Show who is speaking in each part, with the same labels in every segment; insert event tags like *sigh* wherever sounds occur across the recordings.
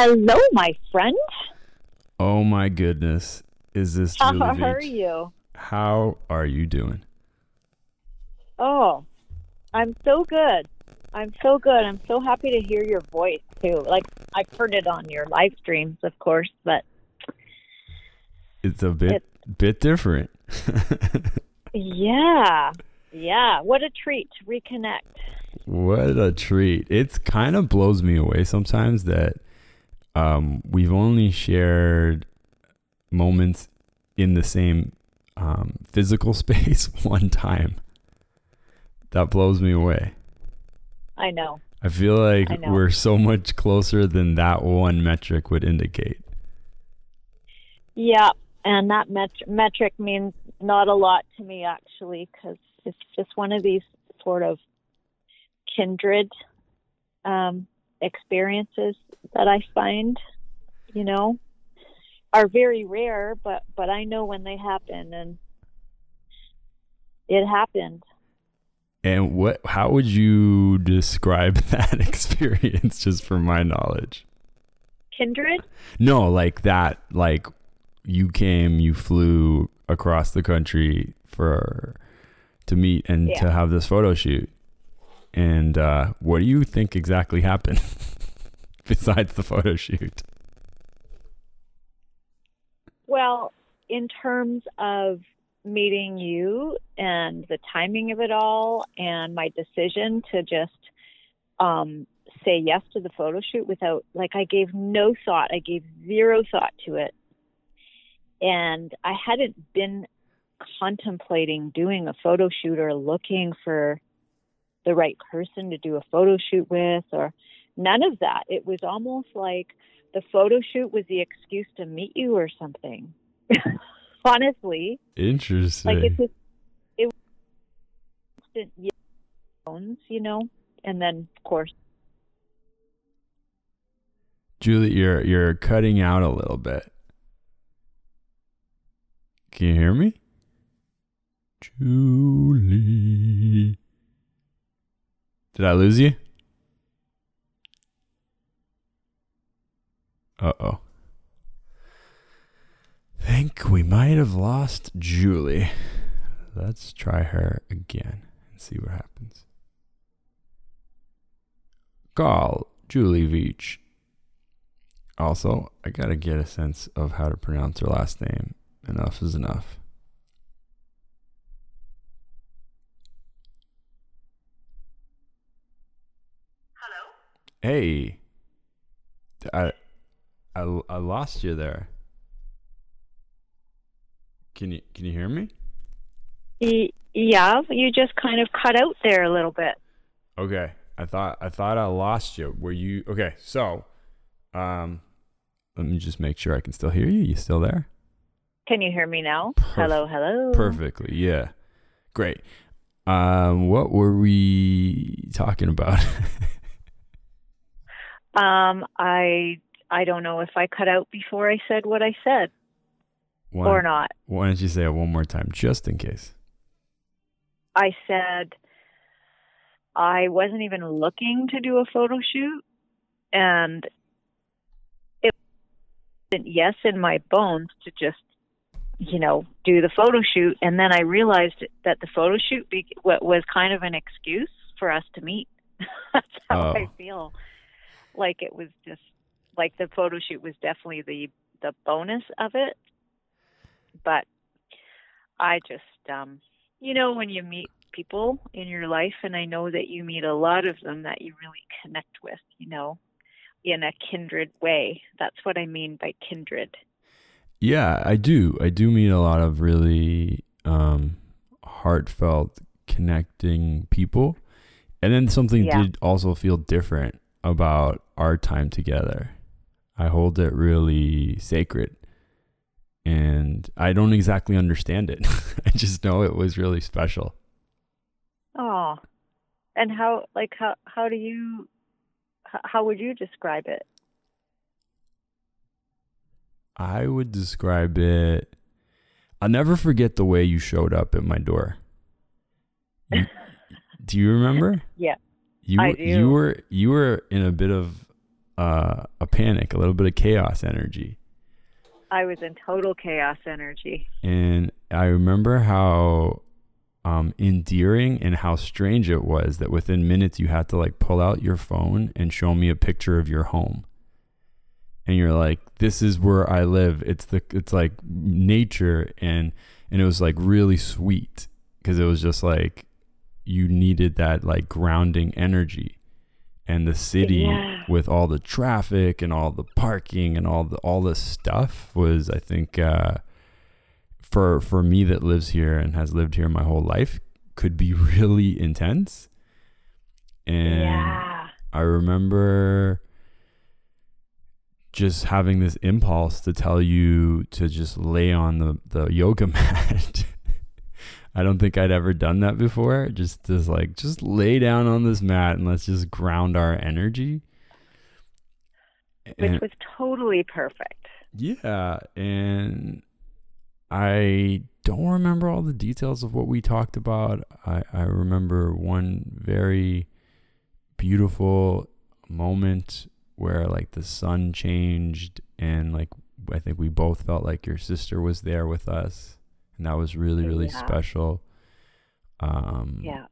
Speaker 1: Hello, my friend.
Speaker 2: Oh my goodness. Is this
Speaker 1: How
Speaker 2: Julie
Speaker 1: are
Speaker 2: Veach?
Speaker 1: you?
Speaker 2: How are you doing?
Speaker 1: Oh, I'm so good. I'm so good. I'm so happy to hear your voice too. Like I've heard it on your live streams, of course, but
Speaker 2: It's a bit
Speaker 1: It's-
Speaker 2: bit different.
Speaker 1: yeah, yeah. What a treat to reconnect.
Speaker 2: what a treat. It's kind of blows me away sometimes that um, we've only shared moments in the same um, physical *laughs* space *laughs* one time. That blows me away.
Speaker 1: I know.
Speaker 2: I feel like
Speaker 1: I
Speaker 2: we're so much closer than that one metric would indicate.
Speaker 1: Yeah, and that met- metric means not a lot to me actually, because it's just one of these sort of kindred um, experiences that I find, you know, are very rare, but but I know when they happen, and it happened.
Speaker 2: And what? How would you describe *laughs* that experience, just for my knowledge?
Speaker 1: Kindred?
Speaker 2: No, like that. Like you came, you flew across the country for to meet and to have this photo shoot. And uh, what do you think exactly happened *laughs* besides the photo shoot?
Speaker 1: Well, in terms of meeting you and the timing of it all, and my decision to just um, say yes to the photo shoot without, like, I gave no thought, I gave zero thought to it. And I hadn't been contemplating doing a photo shoot or looking for the right person to do a photo shoot with, or none of that. It was almost like the photo shoot was the excuse to meet you or something. *laughs* Honestly,
Speaker 2: Interesting.
Speaker 1: like it just it was instant phones, you know, and then of course
Speaker 2: Julie, you're you're cutting out a little bit. Can you hear me? Julie. Did I lose you? Uh oh. Think we might have lost Julie. Let's try her again and see what happens. Call Julie Veach. Also, I gotta get a sense of how to pronounce her last name. Enough is enough. Hey, I, I, I lost you there. Can you can you hear me?
Speaker 1: yeah, you just kind of cut out there a little bit.
Speaker 2: Okay, I thought I thought I lost you. Were you okay? So, um, let me just make sure I can still hear you. You still there?
Speaker 1: Can you hear me now?
Speaker 2: Perf-
Speaker 1: hello, hello.
Speaker 2: Perfectly. Yeah. Great. Um, what were we talking about? *laughs*
Speaker 1: Um, I I don't know if I cut out before I said what I said
Speaker 2: why,
Speaker 1: or not.
Speaker 2: Why don't you say it one more time, just in case?
Speaker 1: I said I wasn't even looking to do a photo shoot, and it wasn't yes in my bones to just, you know, do the photo shoot. And then I realized that the photo shoot be- was kind of an excuse for us to meet. *laughs* That's how I
Speaker 2: Oh.
Speaker 1: feel. Like it was just like the photo shoot was definitely the the bonus of it, but I just um you know when you meet people in your life and I know that you meet a lot of them that you really connect with, you know, in a kindred way. That's what I mean by kindred.
Speaker 2: Yeah, I do. I do meet a lot of really um, heartfelt, connecting people, and then something
Speaker 1: Yeah.
Speaker 2: did also feel different about our time together. I hold it really sacred, and I don't exactly understand it. *laughs* I just know it was really special.
Speaker 1: Oh. And how like how how do you how would you describe it?
Speaker 2: I would describe it. I'll never forget the way you showed up at my door. *laughs* You, do you remember?
Speaker 1: Yeah.
Speaker 2: You
Speaker 1: I
Speaker 2: were- you were you were in a bit of uh, a panic, a little bit of chaos energy.
Speaker 1: I was in total chaos energy.
Speaker 2: And I remember how um, endearing and how strange it was that within minutes you had to like pull out your phone and show me a picture of your home. And you're like, this is where I live. It's the it's like nature and and it was like really sweet because it was just like you needed that like grounding energy and the city
Speaker 1: Yeah.
Speaker 2: with all the traffic and all the parking and all the all this stuff was I think uh, for for me that lives here and has lived here my whole life could be *laughs* really intense. And
Speaker 1: yeah.
Speaker 2: I remember just having this impulse to tell you to just lay on the, the yoga *laughs* mat. I don't think I'd ever done that before. Just just like just lay down on this mat and let's just ground our energy.
Speaker 1: Which
Speaker 2: And-
Speaker 1: was totally perfect.
Speaker 2: yeah, and I don't remember all the details of what we talked about. I, I remember one very beautiful moment where like the sun changed and like I think we both felt like your sister was there with us and that was really really
Speaker 1: Yeah.
Speaker 2: special. Um
Speaker 1: Yeah.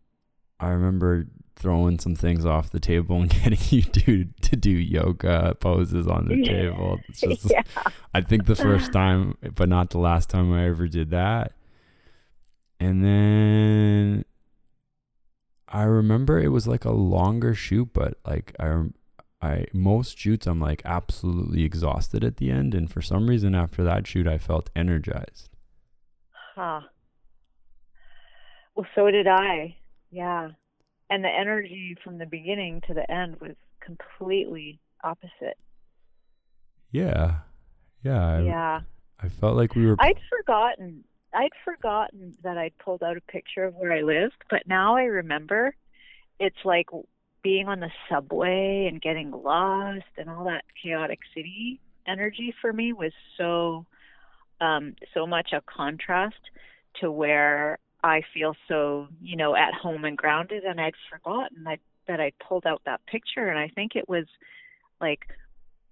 Speaker 2: I remember throwing some things off the table and *laughs* getting you to to do yoga poses on the
Speaker 1: Yeah.
Speaker 2: table. It's *laughs* just
Speaker 1: yeah.
Speaker 2: I think the first time, but not the last time I ever did that. And then I remember it was like a longer shoot, but like I, I most shoots I'm like absolutely exhausted at the end, and for some reason after that shoot I felt energized.
Speaker 1: Huh. Well, so did I. Yeah. And the energy from the beginning to the end was completely opposite.
Speaker 2: Yeah, yeah. I,
Speaker 1: yeah.
Speaker 2: I felt like we were.
Speaker 1: I'd forgotten. I'd forgotten that I'd pulled out a picture of where I lived, but now I remember. It's like being on the subway and getting lost and all that chaotic city energy for me was so um so much a contrast to where I feel so, you know, at home and grounded and I'd forgotten I, that I'd pulled out that picture and I think it was like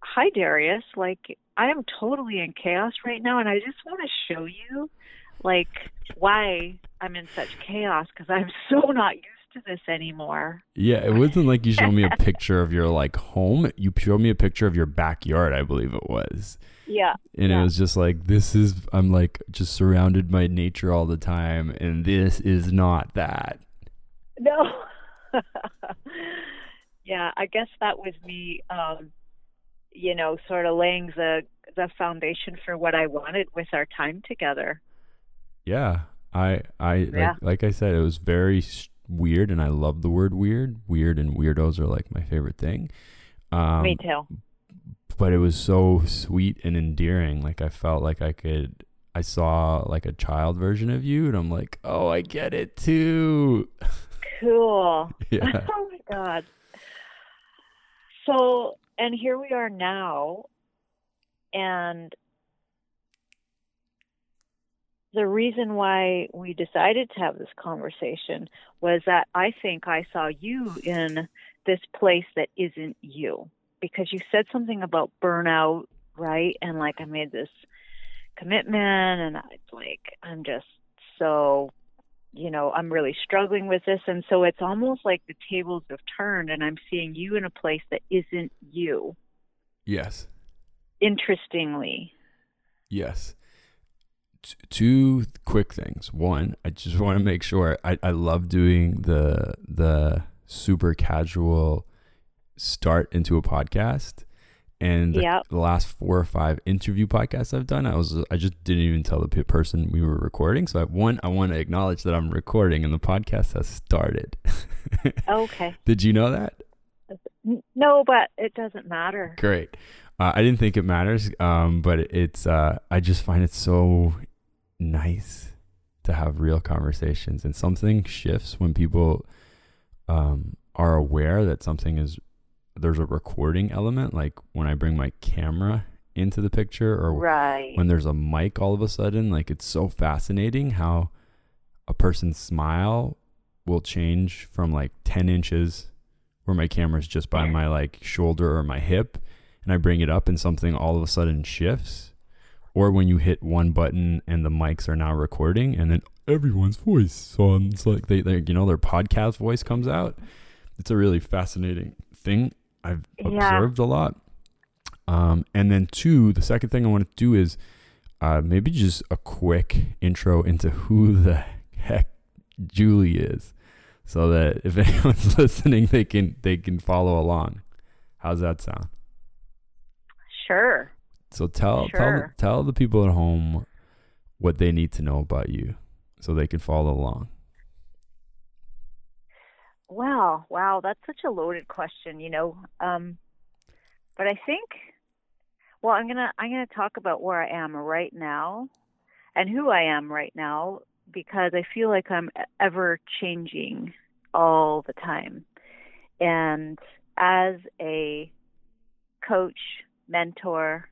Speaker 1: hi Darius, like I am totally in chaos right now and I just want to show you like why I'm in such chaos because I'm *laughs* so not used to this anymore.
Speaker 2: yeah, it wasn't like you showed me a *laughs* picture of your like home. You showed me a picture of your backyard, I believe it was.
Speaker 1: Yeah.
Speaker 2: and it was just like this is i'm like just surrounded by nature all the time and this is not that
Speaker 1: No. *laughs* yeah, I guess that was me um you know, sort of laying the the foundation for what I wanted with our time together.
Speaker 2: yeah i i
Speaker 1: Yeah.
Speaker 2: like, like i said it was very weird and i love the word weird weird and weirdos are like my favorite thing um
Speaker 1: me too.
Speaker 2: but it was so sweet and endearing like i felt like i could i saw like a child version of you and i'm like oh i get it too
Speaker 1: Cool. *laughs*
Speaker 2: yeah *laughs*
Speaker 1: oh my god. So, and here we are now and the reason why we decided to have this conversation was that I think I saw you in this place that isn't you because you said something about burnout, right? And like I made this commitment and I like I'm just so you know, I'm really struggling with this. And so it's almost like the tables have turned and I'm seeing you in a place that isn't you,
Speaker 2: yes
Speaker 1: interestingly.
Speaker 2: Yes. T- two quick things. One, I just *laughs* want to make sure I, I love doing the the super casual start into a podcast. And the,
Speaker 1: Yep.
Speaker 2: the last four or five interview podcasts I've done, I was I just didn't even tell the person we were recording. So I, one, I want to acknowledge that I'm recording and the podcast has started. *laughs*
Speaker 1: Okay.
Speaker 2: Did you know that?
Speaker 1: No, but it doesn't matter.
Speaker 2: Great. Uh, I didn't think it matters, um, but it's. Uh, I just find it so nice to have real conversations, and something shifts when people um, are aware that something is. There's a recording element, like when I bring my camera into the picture, or
Speaker 1: Right.
Speaker 2: when there's a mic. All of a sudden, like it's so fascinating how a person's smile will change from like 10 inches where my camera's just by my like shoulder or my hip and I bring it up and something all of a sudden shifts, or when you hit one button and the mics are now recording and then everyone's voice sounds like they, they you know their podcast voice comes out. It's a really fascinating thing I've
Speaker 1: Yeah.
Speaker 2: observed a lot. Um, and then two, the second thing I want to do is uh, maybe just a quick intro into who the heck Julie is, so that if *laughs* anyone's listening, they can they can follow along. How's that sound?
Speaker 1: Sure.
Speaker 2: So tell tell
Speaker 1: Sure.
Speaker 2: the, tell the people at home what they need to know about you, so they can follow along.
Speaker 1: Wow, wow, that's such a loaded question, you know. Um, but I think, well, I'm gonna I'm gonna talk about where I am right now, and who I am right now, because I feel like I'm ever changing all the time, and as a coach, mentor,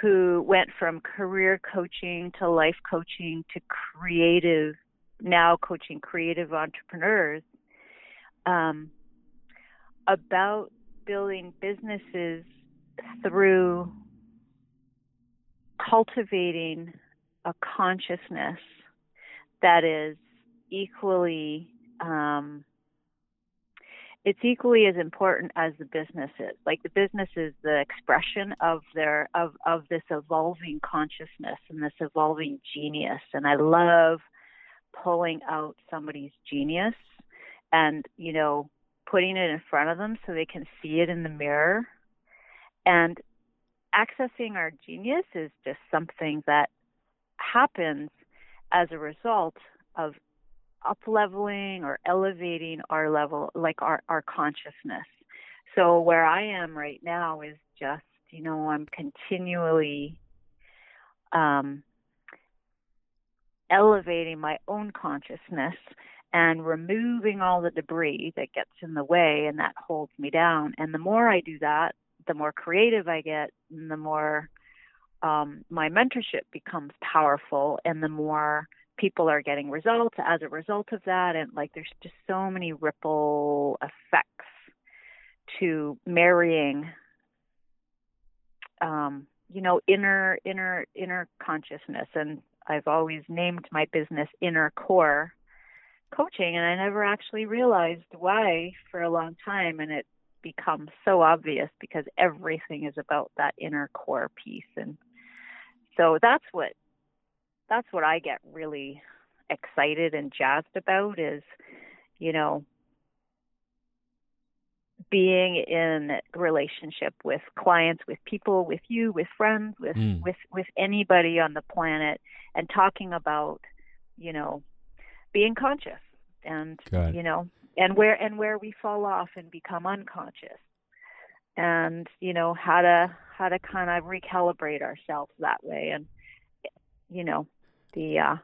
Speaker 1: who went from career coaching to life coaching to creative now coaching creative entrepreneurs um, about building businesses through cultivating a consciousness that is equally um, it's equally as important as the business is. Like the business is the expression of their of of this evolving consciousness and this evolving genius. And i love pulling out somebody's genius and you know putting it in front of them so they can see it in the mirror. And accessing our genius is just something that happens as a result of up leveling or elevating our level like our our consciousness so where i am right now is just you know i'm continually um elevating my own consciousness and removing all the debris that gets in the way and that holds me down. And the more I do that, the more creative I get, and the more um, my mentorship becomes powerful, and the more people are getting results as a result of that. And like, there's just so many ripple effects to marrying, um, you know, inner, inner, inner consciousness and I've always named my business Inner Core Coaching, and I never actually realized why for a long time. And it becomes so obvious because everything is about that inner core piece, and so that's what that's what I get really excited and jazzed about is, you know, being in relationship with clients, with people, with you, with friends, with
Speaker 2: Mm.
Speaker 1: with with anybody on the planet, and talking about, you know, being conscious and you know, and where and where we fall off and become unconscious, and you know how to how to kind of recalibrate ourselves that way, and you know, the uh,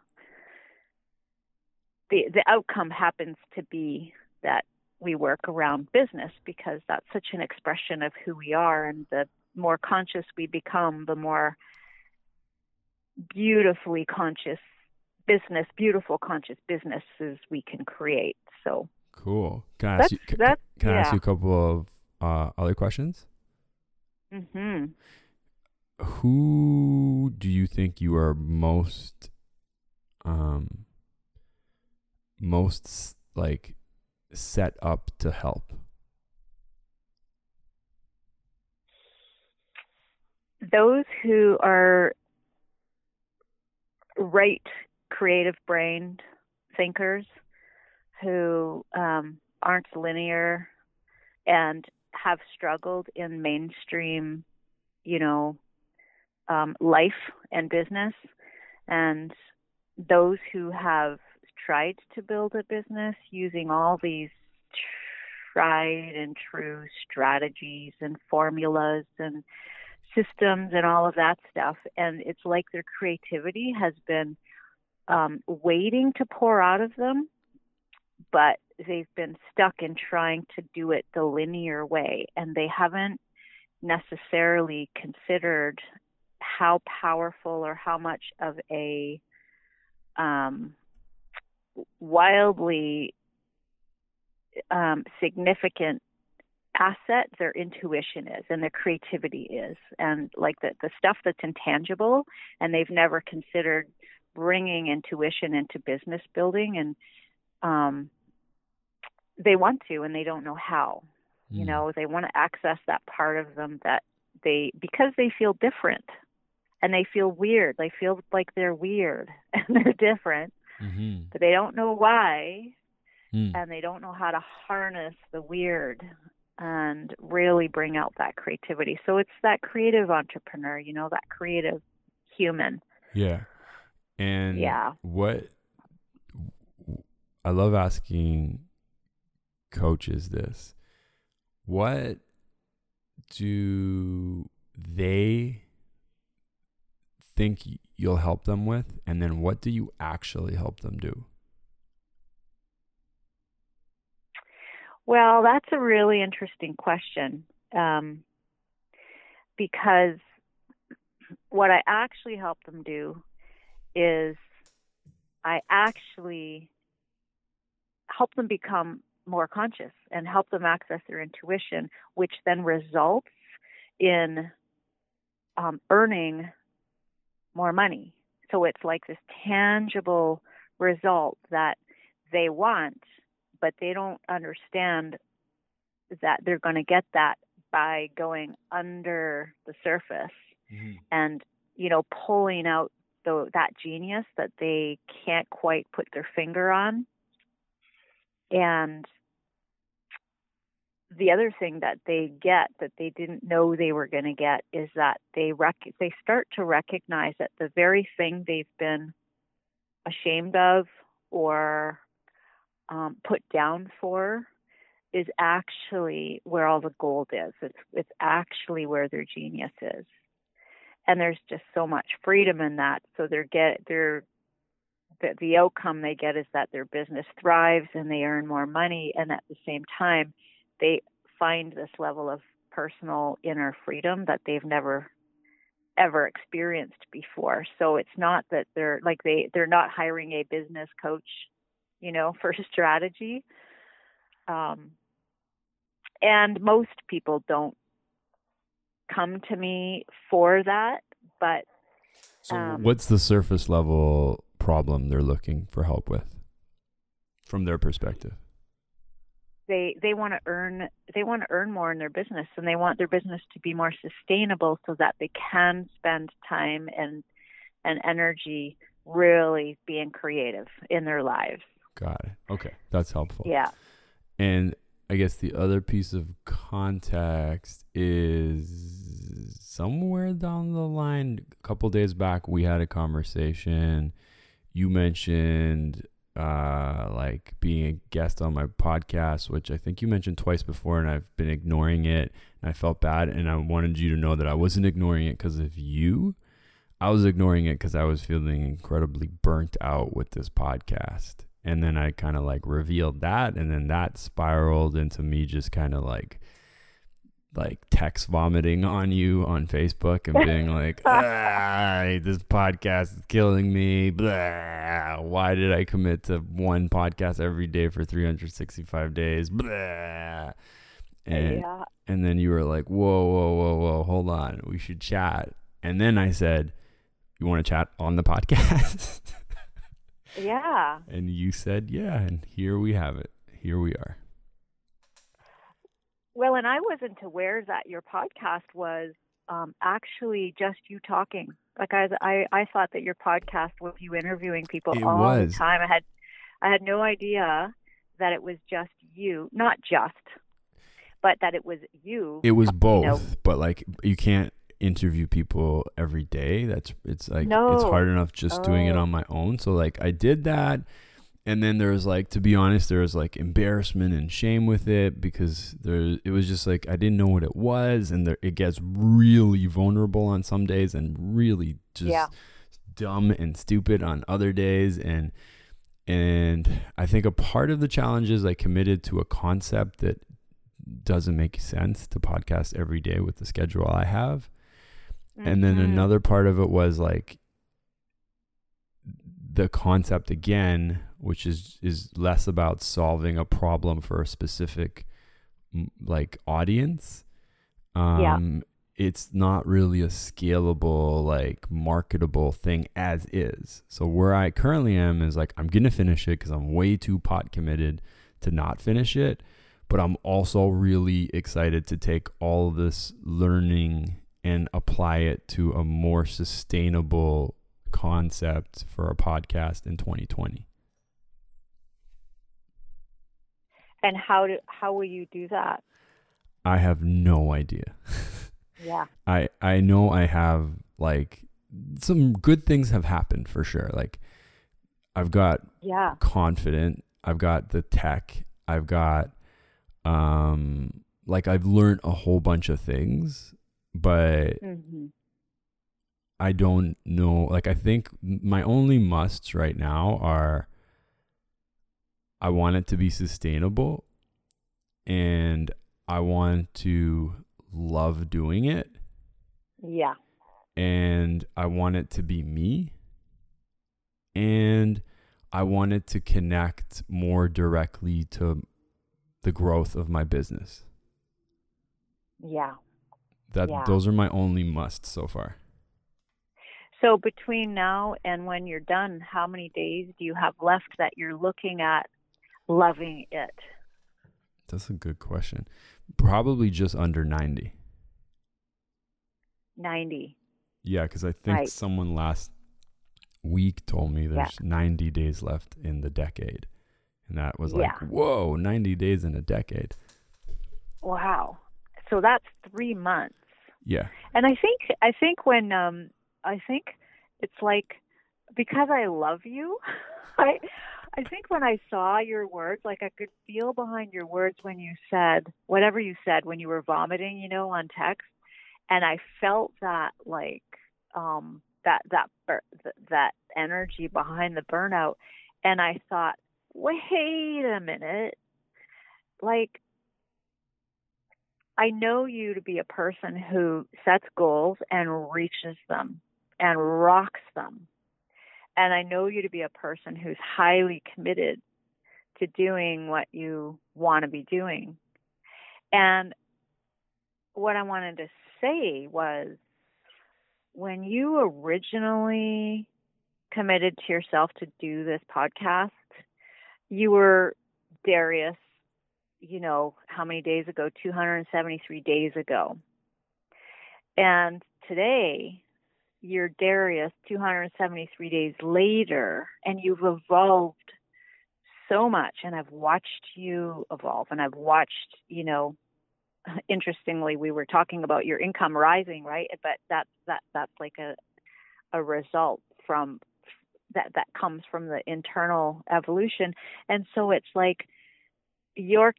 Speaker 1: the the outcome happens to be that we work around business because that's such an expression of who we are and the more conscious we become the more beautifully conscious business beautiful conscious businesses we can create so
Speaker 2: Cool. Can I ask you? Can, can I ask you a couple of uh, other questions?
Speaker 1: mhm
Speaker 2: Who do you think you are most, um, most like set up to help?
Speaker 1: those who are right creative brained thinkers who um, aren't linear and have struggled in mainstream, you know, um, life and business, and those who have tried to build a business using all these tried and true strategies and formulas and systems and all of that stuff. And it's like their creativity has been um, waiting to pour out of them, but they've been stuck in trying to do it the linear way. And they haven't necessarily considered how powerful or how much of a um, wildly um, significant asset their intuition is and their creativity is. And like the the stuff that's intangible and they've never considered bringing intuition into business building and um they want to and they don't know how. Mm. you know they want to access that part of them that they because they feel different and they feel weird they feel like they're weird *laughs* and they're different mm-hmm. but they don't know why mm. and they don't know how to harness the weird and really bring out that creativity. So it's that creative entrepreneur, you know, that creative human.
Speaker 2: Yeah. And yeah. what I love asking coaches this. What do they think you'll help them with and then what do you actually help them do?
Speaker 1: Well, that's a really interesting question um, because what I actually help them do is I actually help them become more conscious and help them access their intuition, which then results in um, earning more money. So it's like this tangible result that they want but they don't understand that they're going to get that by going under the surface mm-hmm. and you know pulling out the, that genius that they can't quite put their finger on and the other thing that they get that they didn't know they were going to get is that they rec- they start to recognize that the very thing they've been ashamed of or um, put down for is actually where all the gold is. It's it's actually where their genius is, and there's just so much freedom in that. So they're get they're the, the outcome they get is that their business thrives and they earn more money, and at the same time they find this level of personal inner freedom that they've never ever experienced before. So it's not that they're like they they're not hiring a business coach you know, *laughs* for strategy. Um, and most people don't come to me for that, but.
Speaker 2: So, um, what's the surface level problem they're looking for help with from their perspective?
Speaker 1: They they want to earn they want to earn more in their business and they want their business to be more sustainable so that they can spend time and and energy really being creative in their lives.
Speaker 2: Got it. Okay, that's helpful.
Speaker 1: Yeah.
Speaker 2: And I guess the other piece of context is somewhere down the line, a couple days back, we had a conversation. You mentioned uh, like being a guest on my podcast, which I think you mentioned twice before, and I've been ignoring it. And I felt bad, and I wanted you to know that I wasn't ignoring it because of you. I was ignoring it because I was feeling incredibly burnt out with this podcast and then I kind of like revealed that and then that spiraled into me just kind of like like text vomiting on you on Facebook and being *laughs* like, ah, this podcast is killing me. Blah. Why did I commit to one podcast every day for 365 days? Blah. And, yeah. and then you were like, whoa, whoa, whoa, whoa, hold on. We should chat. And then I said, you want to chat on the podcast? *laughs*
Speaker 1: Yeah.
Speaker 2: And you said, yeah. And here we have it. Here we are.
Speaker 1: Well, and I wasn't aware that your podcast was um, actually just you talking. Like I, I, I thought that your podcast was you interviewing people it all was. the time. I had, I had no idea that it was just you. Not just, but that it was you.
Speaker 2: It was both, you know. but like you can't interview people every day. That's it's like no. it's hard enough just oh. doing it oh. on my own. So like I did that and then there was like to be honest there was like embarrassment and shame with it because there it was just like I didn't know what it was and there it gets really vulnerable on some days and really just yeah. dumb and stupid on other days and and I think a part of the challenge is I committed to a concept that doesn't make sense to podcast every day with the schedule I have. Mm-hmm. And then mm-hmm. another part of it was like the concept again, which is is less about solving a problem for a specific like audience. Um it's not really a scalable like marketable thing as is. So where I currently am is like I'm going to finish it cuz I'm way too pot committed to not finish it, but I'm also really excited to take all this learning and apply it to a more sustainable concept for a podcast in 2020.
Speaker 1: And how do how will you do that?
Speaker 2: I have no idea.
Speaker 1: Yeah. *laughs*
Speaker 2: I I know I have like some good things have happened for sure. Like I've got
Speaker 1: Yeah.
Speaker 2: confident, I've got the tech, I've got um like I've learned a whole bunch of things, but
Speaker 1: hmm
Speaker 2: I don't know. Like, I think my only musts right now are I want it to be sustainable and I want to love doing it
Speaker 1: Yeah.
Speaker 2: and I want it to be me and I want it to connect more directly to the growth of my business.
Speaker 1: Yeah.
Speaker 2: That
Speaker 1: Yeah.
Speaker 2: those are my only musts so far.
Speaker 1: So between now and when you're done, how many days do you have left that you're looking at loving it?
Speaker 2: That's a good question. Probably just under 90.
Speaker 1: 90.
Speaker 2: Yeah, because I think
Speaker 1: Right.
Speaker 2: someone last week told me there's 90 days left in the decade. And that was like,
Speaker 1: Yeah.
Speaker 2: whoa, 90 days in a decade.
Speaker 1: Wow. So that's 3 months.
Speaker 2: Yeah.
Speaker 1: And I think I think when um I think it's like because I love you, *laughs* I I think when I saw your words, like I could feel behind your words when you said whatever you said when you were vomiting, you know, on text, and I felt that like um that that that energy behind the burnout, and I thought, wait a minute, like I know you to be a person who sets goals and reaches them and rocks them. And I know you to be a person who's highly committed to doing what you want to be doing. And what I wanted to say was when you originally committed to yourself to do this podcast, you were Darius you know, how many days ago? 273 days ago. And today, you're Darius 273 days later, and you've evolved so much. And I've watched you evolve, and I've watched, you know, *laughs* interestingly, we were talking about your income rising, right? But that's that that's like a a result from that that comes from the internal evolution. And so it's like your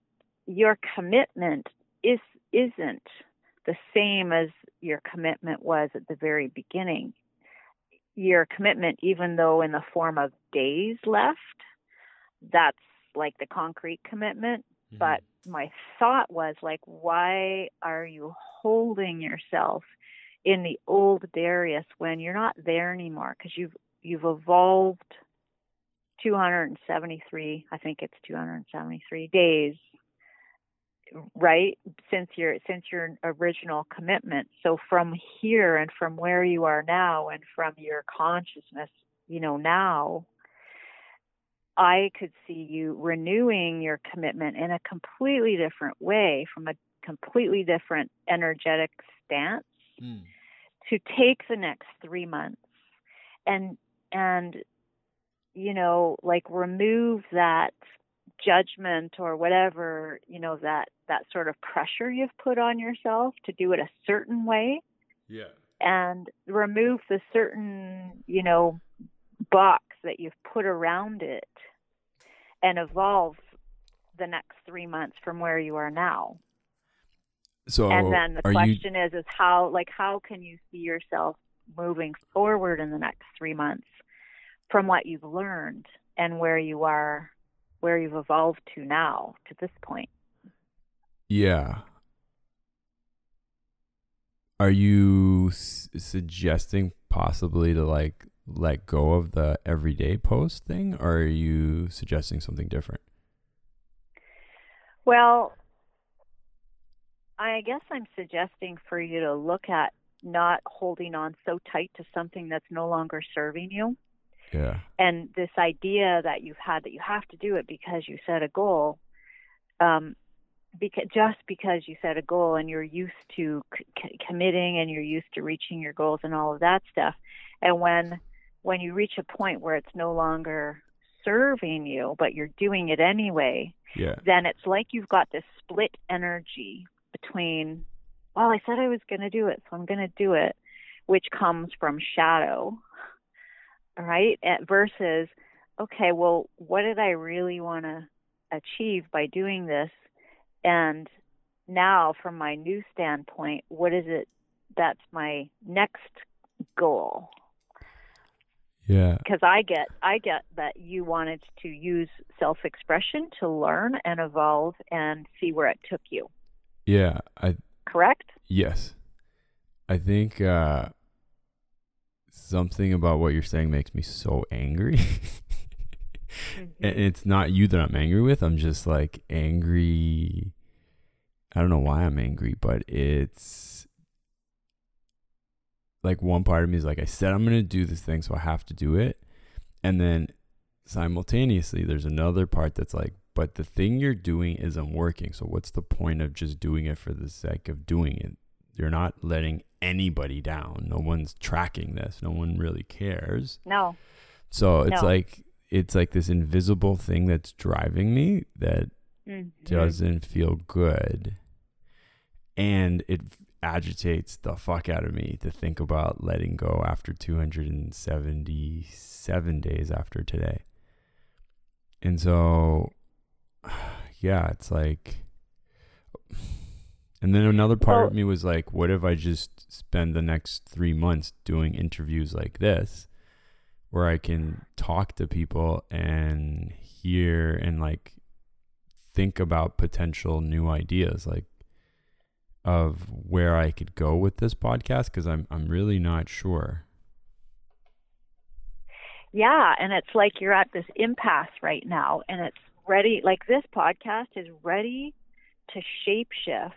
Speaker 1: your commitment is isn't the same as your commitment was at the very beginning. Your commitment, even though in the form of days left, that's like the concrete commitment. Mm-hmm. But my thought was like, why are you holding yourself in the old Darius when you're not there anymore? Because you've you've evolved 273, I think it's 273 days right since your since your original commitment so from here and from where you are now and from your consciousness you know now i could see you renewing your commitment in a completely different way from a completely different energetic stance
Speaker 2: Mm.
Speaker 1: to take the next 3 months and and you know like remove that judgment or whatever you know that that sort of pressure you've put on yourself to do it a certain way
Speaker 2: Yeah.
Speaker 1: and remove the certain you know box that you've put around it and evolve the next three months from where you are now
Speaker 2: So
Speaker 1: and then the
Speaker 2: are you
Speaker 1: question is is how like how can you see yourself moving forward in the next three months from what you've learned and where you are where you've evolved to now to this point
Speaker 2: Yeah. Are you s- suggesting possibly to like let go of the everyday post thing, or are you suggesting something different?
Speaker 1: well I guess I'm suggesting for you to look at not holding on so tight to something that's no longer serving you.
Speaker 2: Yeah.
Speaker 1: And this idea that you've had that you have to do it because you set a goal, um, because just because you set a goal and you're used to c- committing and you're used to reaching your goals and all of that stuff, and when when you reach a point where it's no longer serving you, but you're doing it anyway,
Speaker 2: Yeah.
Speaker 1: then it's like you've got this split energy between, well, I said I was going to do it, so I'm going to do it, which comes from shadow, right? Versus, okay, well, what did I really want to achieve by doing this? And now, from my new standpoint, what is it that's my next goal?
Speaker 2: Yeah.
Speaker 1: because I get I get that you wanted to use self-expression to learn and evolve and see where it took you.
Speaker 2: Yeah. I
Speaker 1: Correct?
Speaker 2: yes. I think uh something about what you're saying makes me so angry. *laughs* Mm-hmm. and it's not you that I'm angry with. I'm just like angry. I don't know why I'm angry, but it's like one part of me is like, I said I'm going to do this thing, so I have to do it. And then simultaneously, there's another part that's like, but the thing you're doing isn't working. So what's the point of just doing it for the sake of doing it? You're not letting anybody down. No one's tracking this. No one really cares.
Speaker 1: No.
Speaker 2: So it's
Speaker 1: No.
Speaker 2: like it's like this invisible thing that's driving me that
Speaker 1: Mhm.
Speaker 2: doesn't feel good. And it agitates the fuck out of me to think about letting go after 277 days after today. And so *sighs* yeah, it's like and then another part of me was like, what if I just spend the next three months doing interviews like this, where I can talk to people and hear and like think about potential new ideas, like of where I could go with this podcast, because I'm I'm really not sure.
Speaker 1: Yeah, and it's like you're at this impasse right now and it's ready like this podcast is ready to shapeshift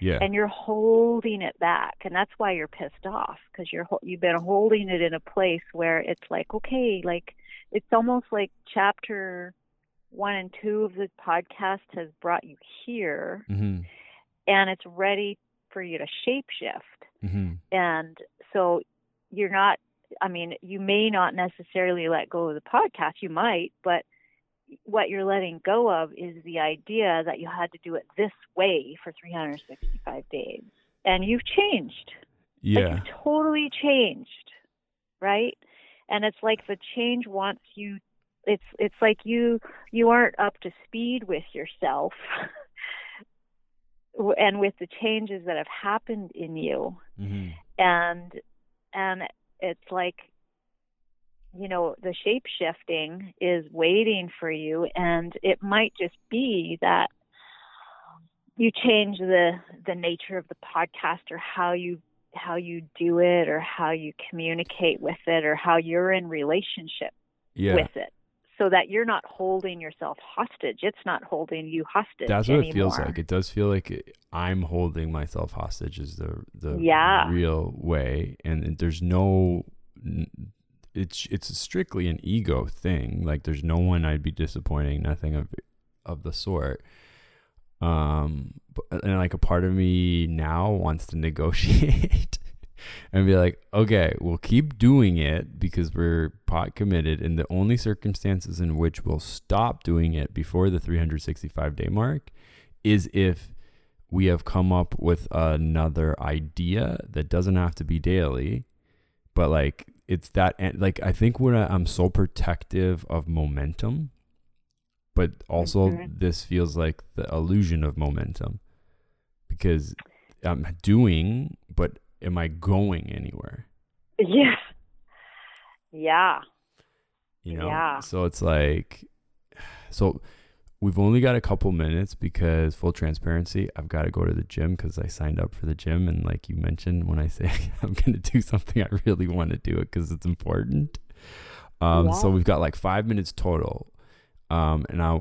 Speaker 2: Yeah,
Speaker 1: and you're holding it back and that's why you're pissed off because you're you've been holding it in a place where it's like okay like it's almost like chapter 1 and 2 of the podcast has brought you here
Speaker 2: mm-hmm.
Speaker 1: and it's ready for you to shapeshift
Speaker 2: Mm-hmm.
Speaker 1: and so you're not i mean you may not necessarily let go of the podcast you might but what you're letting go of is the idea that you had to do it this way for 365 days. And you've changed. Like
Speaker 2: yeah,
Speaker 1: you've totally changed right? And it's like the change wants you it's it's like you you aren't up to speed with yourself *laughs* and with the changes that have happened in you.
Speaker 2: Mm-hmm.
Speaker 1: and and it's like you know the shape shifting is waiting for you and it might just be that you change the the nature of the podcast or how you how you do it or how you communicate with it or how you're in relationship
Speaker 2: yeah.
Speaker 1: with it so that you're not holding yourself hostage it's not holding you hostage
Speaker 2: That's what
Speaker 1: anymore.
Speaker 2: it feels like. It does feel like I'm holding myself hostage is the the
Speaker 1: Yeah.
Speaker 2: real way, and there's no. It's it's strictly an ego thing. Like there's no one I'd be disappointing. Nothing of of the sort. Um, and like a part of me now wants to *laughs* negotiate and be like, okay, we'll keep doing it because we're pot committed, and the only circumstances in which we'll stop doing it before the 365 day mark is if we have come up with another idea that doesn't have to be daily, but like it's that and like I think when I, I'm so protective of momentum, but also
Speaker 1: Mhm.
Speaker 2: this feels like the illusion of momentum because I'm doing, but am I going anywhere?
Speaker 1: yeah yeah
Speaker 2: You know?
Speaker 1: Yeah.
Speaker 2: So it's like, so we've only got a couple minutes because full transparency, I've got to go to the gym because I signed up for the gym. And like you mentioned, when I say *laughs* I'm going to do something, I really want to do it because it's important. Um, So we've got like five minutes total. Um, and I,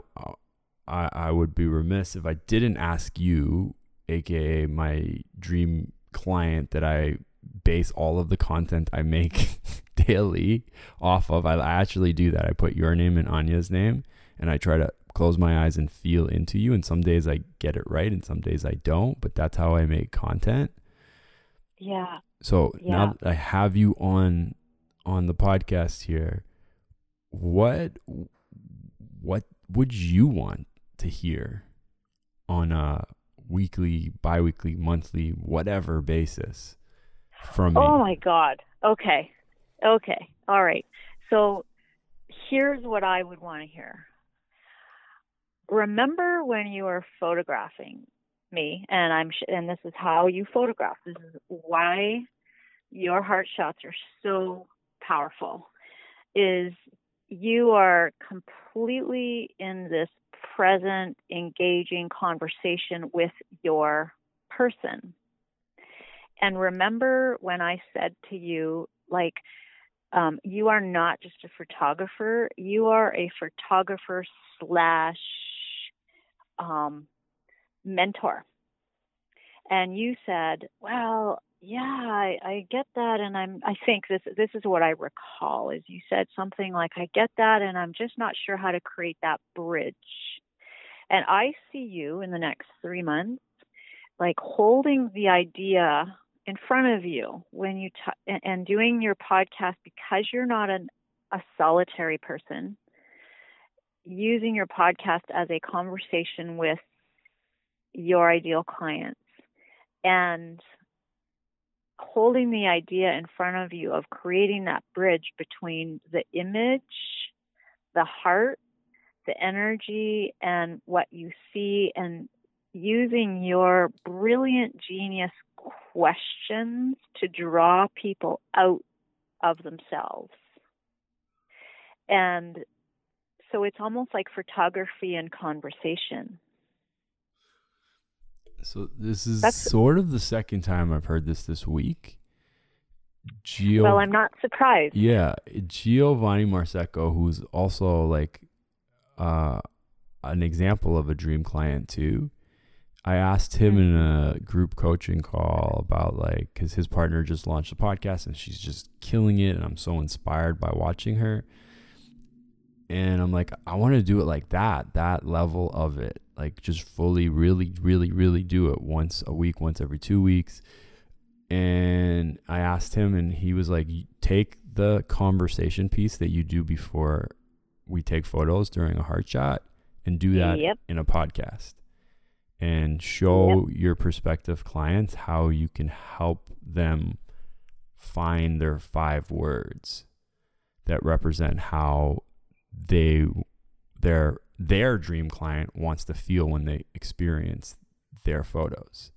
Speaker 2: I, I would be remiss if I didn't ask you aka my dream client that I base all of the content I make *laughs* daily off of. I actually do that. I put your name and Anya's name and I try to close my eyes and feel into you. And some days I get it right and some days I don't, but that's how I make content.
Speaker 1: Yeah.
Speaker 2: So yeah. now that I have you on on the podcast here, what what would you want to hear on a weekly, biweekly, monthly, whatever basis from me?
Speaker 1: Oh my god. Okay. Okay. All right. So here's what I would want to hear. Remember when you were photographing me and I'm sh- and this is how you photograph. This is why your heart shots are so powerful is you are completely in this present engaging conversation with your person. And remember when I said to you like um, you are not just a photographer, you are a photographer slash um, mentor. And you said, well, yeah, I, I get that, and I'm. I think this this is what I recall is you said something like, I get that, and I'm just not sure how to create that bridge. And I see you in the next three months, like holding the idea in front of you when you t- and doing your podcast because you're not an, a solitary person using your podcast as a conversation with your ideal clients and holding the idea in front of you of creating that bridge between the image, the heart, the energy, and what you see, and using your brilliant genius questions to draw people out of themselves. And so it's almost like photography and conversation.
Speaker 2: So this is That's, sort of the second time I've heard this this week.
Speaker 1: Gio, well, I'm not surprised.
Speaker 2: Yeah, Giovanni Marsico, who's also like uh, an example of a dream client too. I asked him mm-hmm. in a group coaching call about like because his partner just launched a podcast and she's just killing it, and I'm so inspired by watching her. And I'm like, I want to do it like that, that level of it, like just fully, really, really, really do it once a week, once every two weeks. And I asked him, and he was like, take the conversation piece that you do before we take photos during a heart shot and do that yep. in a podcast and show yep. your prospective clients how you can help them find their five words that represent how they their their dream client wants to feel when they experience their photos.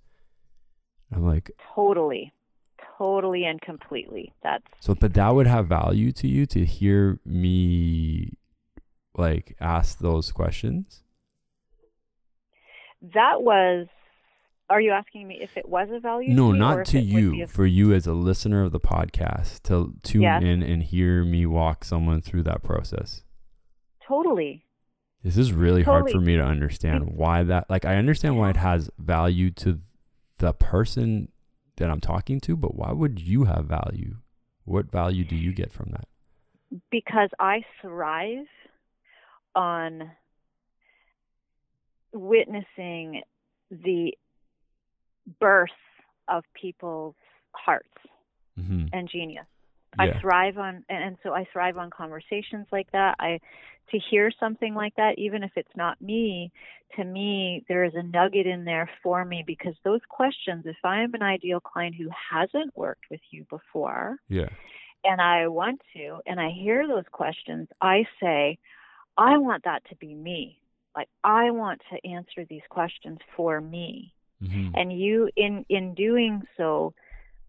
Speaker 2: I'm like
Speaker 1: totally totally and completely. That's
Speaker 2: So but that would have value to you to hear me like ask those questions?
Speaker 1: That was are you asking me if it was a value?
Speaker 2: No,
Speaker 1: to
Speaker 2: not to you. A... For you as a listener of the podcast to tune yes. in and hear me walk someone through that process.
Speaker 1: Totally.
Speaker 2: This is really totally. hard for me to understand why that like I understand why it has value to the person that I'm talking to, but why would you have value? What value do you get from that?
Speaker 1: Because I thrive on witnessing the birth of people's hearts mm-hmm. and genius. Yeah. I thrive on, and so I thrive on conversations like that. I to hear something like that, even if it's not me, to me, there is a nugget in there for me because those questions, if I am an ideal client who hasn't worked with you before,
Speaker 2: yeah,
Speaker 1: and I want to, and I hear those questions, I say, I want that to be me. Like I want to answer these questions for me. Mm-hmm. And you in in doing so,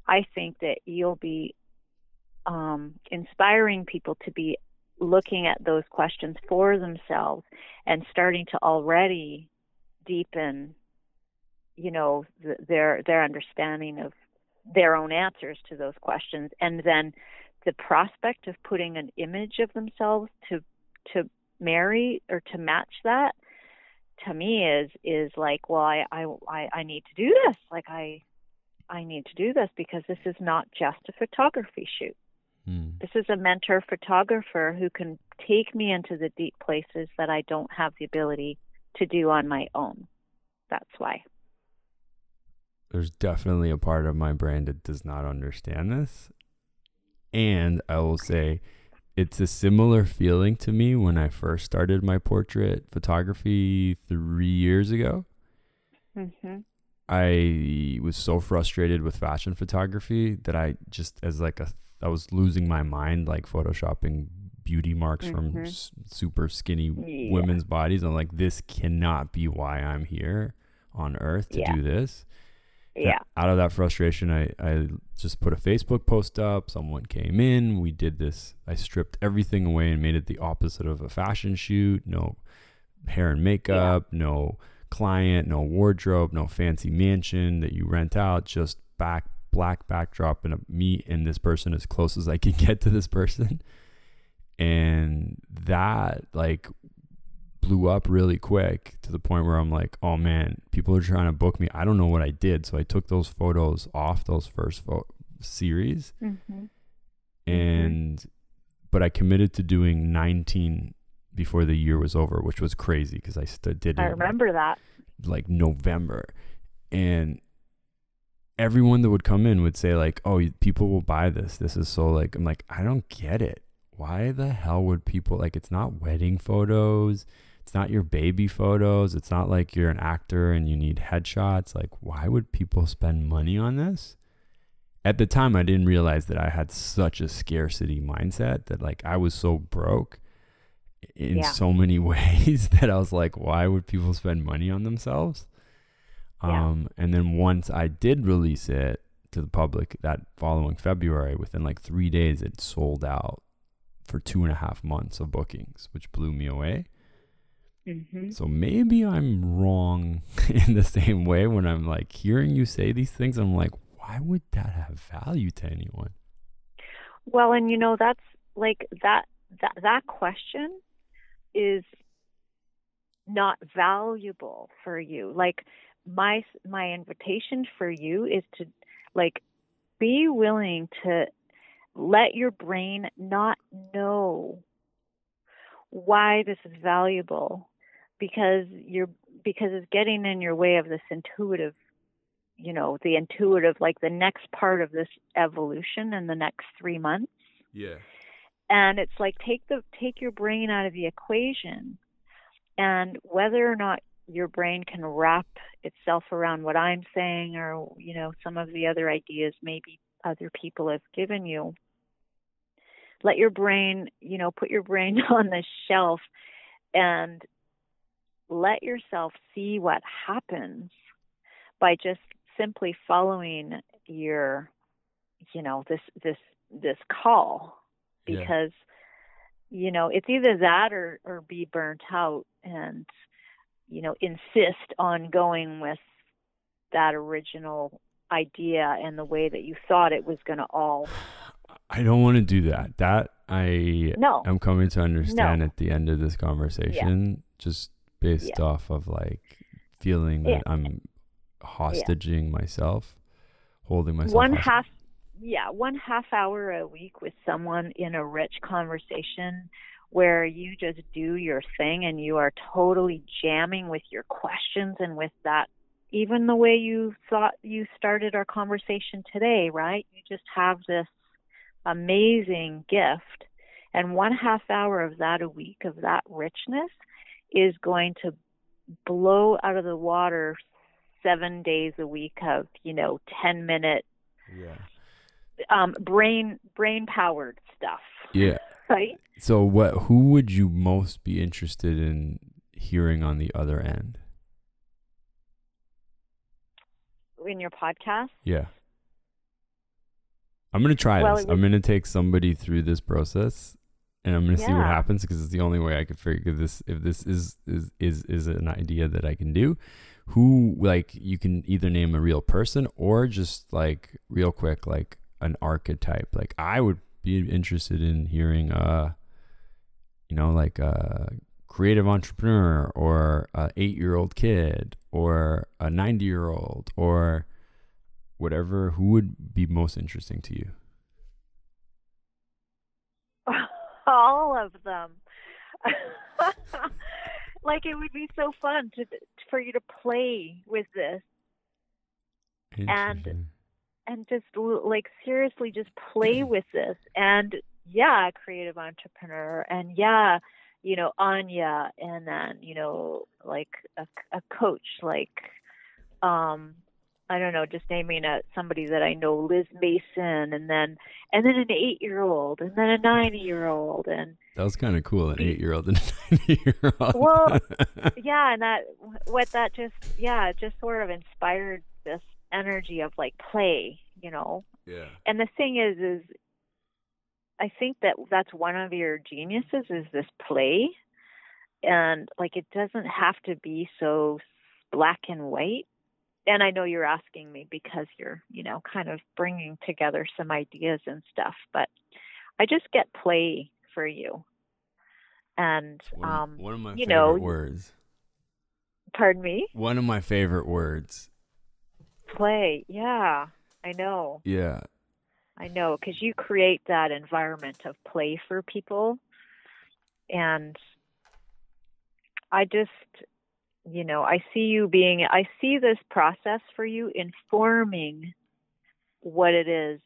Speaker 1: I think that you'll be um, inspiring people to be looking at those questions for themselves and starting to already deepen you know th- their their understanding of their own answers to those questions. And then the prospect of putting an image of themselves to to marry or to match that to me is is like well I, I i i need to do this. Like i i need to do this because this is not just a photography shoot
Speaker 2: Mm.
Speaker 1: this is a mentor photographer who can take me into the deep places that i don't have the ability to do on my own that's why
Speaker 2: There's definitely a part of my brain that does not understand this. And I will say it's a similar feeling to me when I first started my portrait photography three years ago.
Speaker 1: hmm
Speaker 2: I was so frustrated with fashion photography that I just as like a I was losing my mind like photoshopping beauty marks from
Speaker 1: Mhm.
Speaker 2: s- super skinny
Speaker 1: Yeah.
Speaker 2: women's bodies. I'm like this cannot be why I'm here on earth to
Speaker 1: Yeah.
Speaker 2: do this. And
Speaker 1: yeah
Speaker 2: Out of that frustration, I, I just put a Facebook post up. Someone came in. We did this. I stripped everything away and made it the opposite of a fashion shoot. No hair and makeup, no client, no wardrobe, no fancy mansion that you rent out. Just back black backdrop and a, me and this person as close as I can *laughs* get to this person. And that like blew up really quick to the point where I'm like, oh man, people are trying to book me. I don't know what I did. So I took those photos off those first fo- series
Speaker 1: hmm
Speaker 2: and but I committed to doing 19 before the year was over, which was crazy because I st- did
Speaker 1: i remember that
Speaker 2: like November and everyone that would come in would say like, "Oh, people will buy this. This is so like." I'm like, "I don't get it. Why the hell would people like it's not wedding photos. It's not your baby photos. It's not like you're an actor and you need headshots. Like, why would people spend money on this?" At the time, I didn't realize that I had such a scarcity mindset that like I was so broke in
Speaker 1: Yeah.
Speaker 2: so many *laughs* ways that I was like, why would people spend money on themselves?
Speaker 1: Yeah.
Speaker 2: Um, and then once I did release it to the public that following February, within like three days, it sold out for two and a half months of bookings, which blew me away.
Speaker 1: hmm
Speaker 2: So maybe I'm wrong *laughs* in the same way when I'm like hearing you say these things. I'm like, why would that have value to anyone?
Speaker 1: Well, and you know that's like that that that question is not valuable for you. Like my my invitation for you is to like be willing to let your brain not know why this is valuable because you're because it's getting in your way of this intuitive you know the intuitive like the next part of this evolution in the next 3 months
Speaker 2: Yeah.
Speaker 1: and it's like take the take your brain out of the equation and whether or not your brain can wrap itself around what I'm saying or you know some of the other ideas maybe other people have given you let your brain you know put your brain *laughs* on the shelf and let yourself see what happens by just simply following your you know this this this call
Speaker 2: Yeah.
Speaker 1: because you know it's either that or or be burnt out and you know insist on going with that original idea and the way that you thought it was going to all
Speaker 2: I don't want to do that. That I
Speaker 1: no
Speaker 2: am coming to understand at the end of this conversation, just based
Speaker 1: Yeah.
Speaker 2: off of like feeling that
Speaker 1: Yeah.
Speaker 2: I'm hostaging myself, holding myself.
Speaker 1: one
Speaker 2: hostage.
Speaker 1: half yeah one half hour a week with someone in a rich conversation where you just do your thing and you are totally jamming with your questions and with that even the way you thought you started our conversation today right you just have this amazing gift and one half hour of that a week of that richness is going to blow out of the water seven days a week of you know 10 minute
Speaker 2: Yeah.
Speaker 1: um, brain brain powered stuff,
Speaker 2: Yeah. So what? Who would you most be interested in hearing on the other end?
Speaker 1: In your podcast,
Speaker 2: Yeah. I'm gonna try
Speaker 1: Well,
Speaker 2: this. I'm gonna take somebody through this process, and I'm gonna see what happens because it's the only way I could figure this. If this is is is is an idea that I can do, who like you can either name a real person or just like real quick like an archetype. Like I would be interested in hearing uh, you know, like a creative entrepreneur or a eight year old kid or a 90 year old or whatever, who would be most interesting to you? *laughs*
Speaker 1: All of them. *laughs* like it would be so fun to for you to play with this and and just like seriously just play with this and yeah creative entrepreneur and yeah you know anya and then you know like a, a coach like um I don't know, just naming a somebody that I know, Liz Mason, and then and then an eight year old, and then a nine year old, and
Speaker 2: that was kind of cool, an eight year old and a *laughs* nine year old.
Speaker 1: Well, *laughs* yeah, and that what that just yeah, just sort of inspired this energy of like play, you know.
Speaker 2: Yeah.
Speaker 1: And the thing is, is I think that that's one of your geniuses is this play, and like it doesn't have to be so black and white and I know you're asking me because you're, you know, kind of bringing together some ideas and stuff, but I just get play for you. And
Speaker 2: one,
Speaker 1: um,
Speaker 2: one of my
Speaker 1: you
Speaker 2: favorite
Speaker 1: know,
Speaker 2: words.
Speaker 1: Pardon me.
Speaker 2: One of my favorite words.
Speaker 1: Play, yeah, I know.
Speaker 2: Yeah,
Speaker 1: I know because you create that environment of play for people, and I just you know, I see you being, I see this process for you informing what it is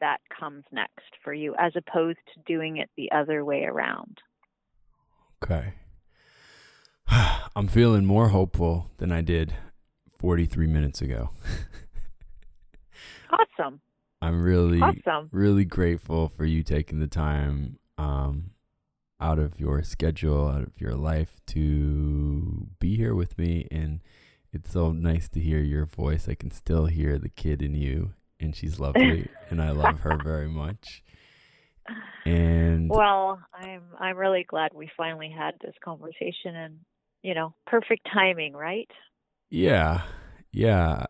Speaker 1: that comes next for you as opposed to doing it the other way around.
Speaker 2: Okay. *sighs* I'm feeling more hopeful than I did 43 minutes ago. *laughs*
Speaker 1: awesome.
Speaker 2: I'm really
Speaker 1: awesome.
Speaker 2: really grateful for you taking the time um, out of your schedule, out of your life to be here with me. And it's so nice to hear your voice. I can still hear the kid in you, and she's lovely, *laughs* and I love her very much. And
Speaker 1: well, I'm I'm really glad we finally had this conversation, and you know, perfect timing, right?
Speaker 2: Yeah, yeah.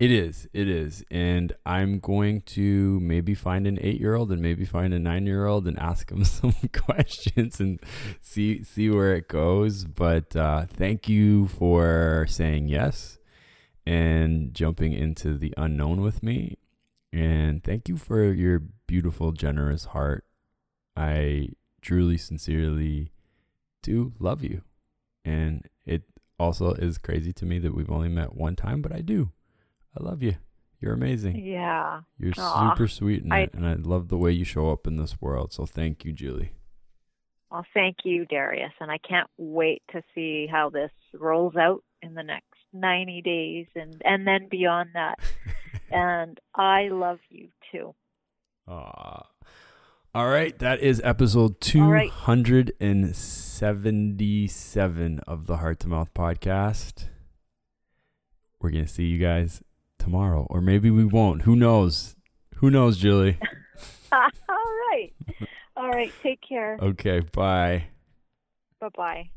Speaker 2: It is. It is. And I'm going to maybe find an eight year old and maybe find a nine year old and ask them *laughs* some questions and see see where it goes. But uh, thank you for saying yes and jumping into the unknown with me. And thank you for your beautiful, generous heart. I truly, sincerely do love you. And it also is crazy to me that we've only met one time, but I do. I love you. You're amazing.
Speaker 1: Yeah.
Speaker 2: You're Aww. super sweet, and I, and I love the way you show up in this world. So thank you, Julie.
Speaker 1: Well, thank you, Darius, and I can't wait to see how this rolls out in the next 90 days and and then beyond that. *laughs* and I love you too.
Speaker 2: Aww. All right, that is episode 277 right. of the Heart to Mouth podcast. We're going to see you guys tomorrow, or maybe we won't. Who knows? Who knows, Julie? *laughs* *laughs*
Speaker 1: All right. All right. Take care.
Speaker 2: Okay. Bye.
Speaker 1: Bye bye.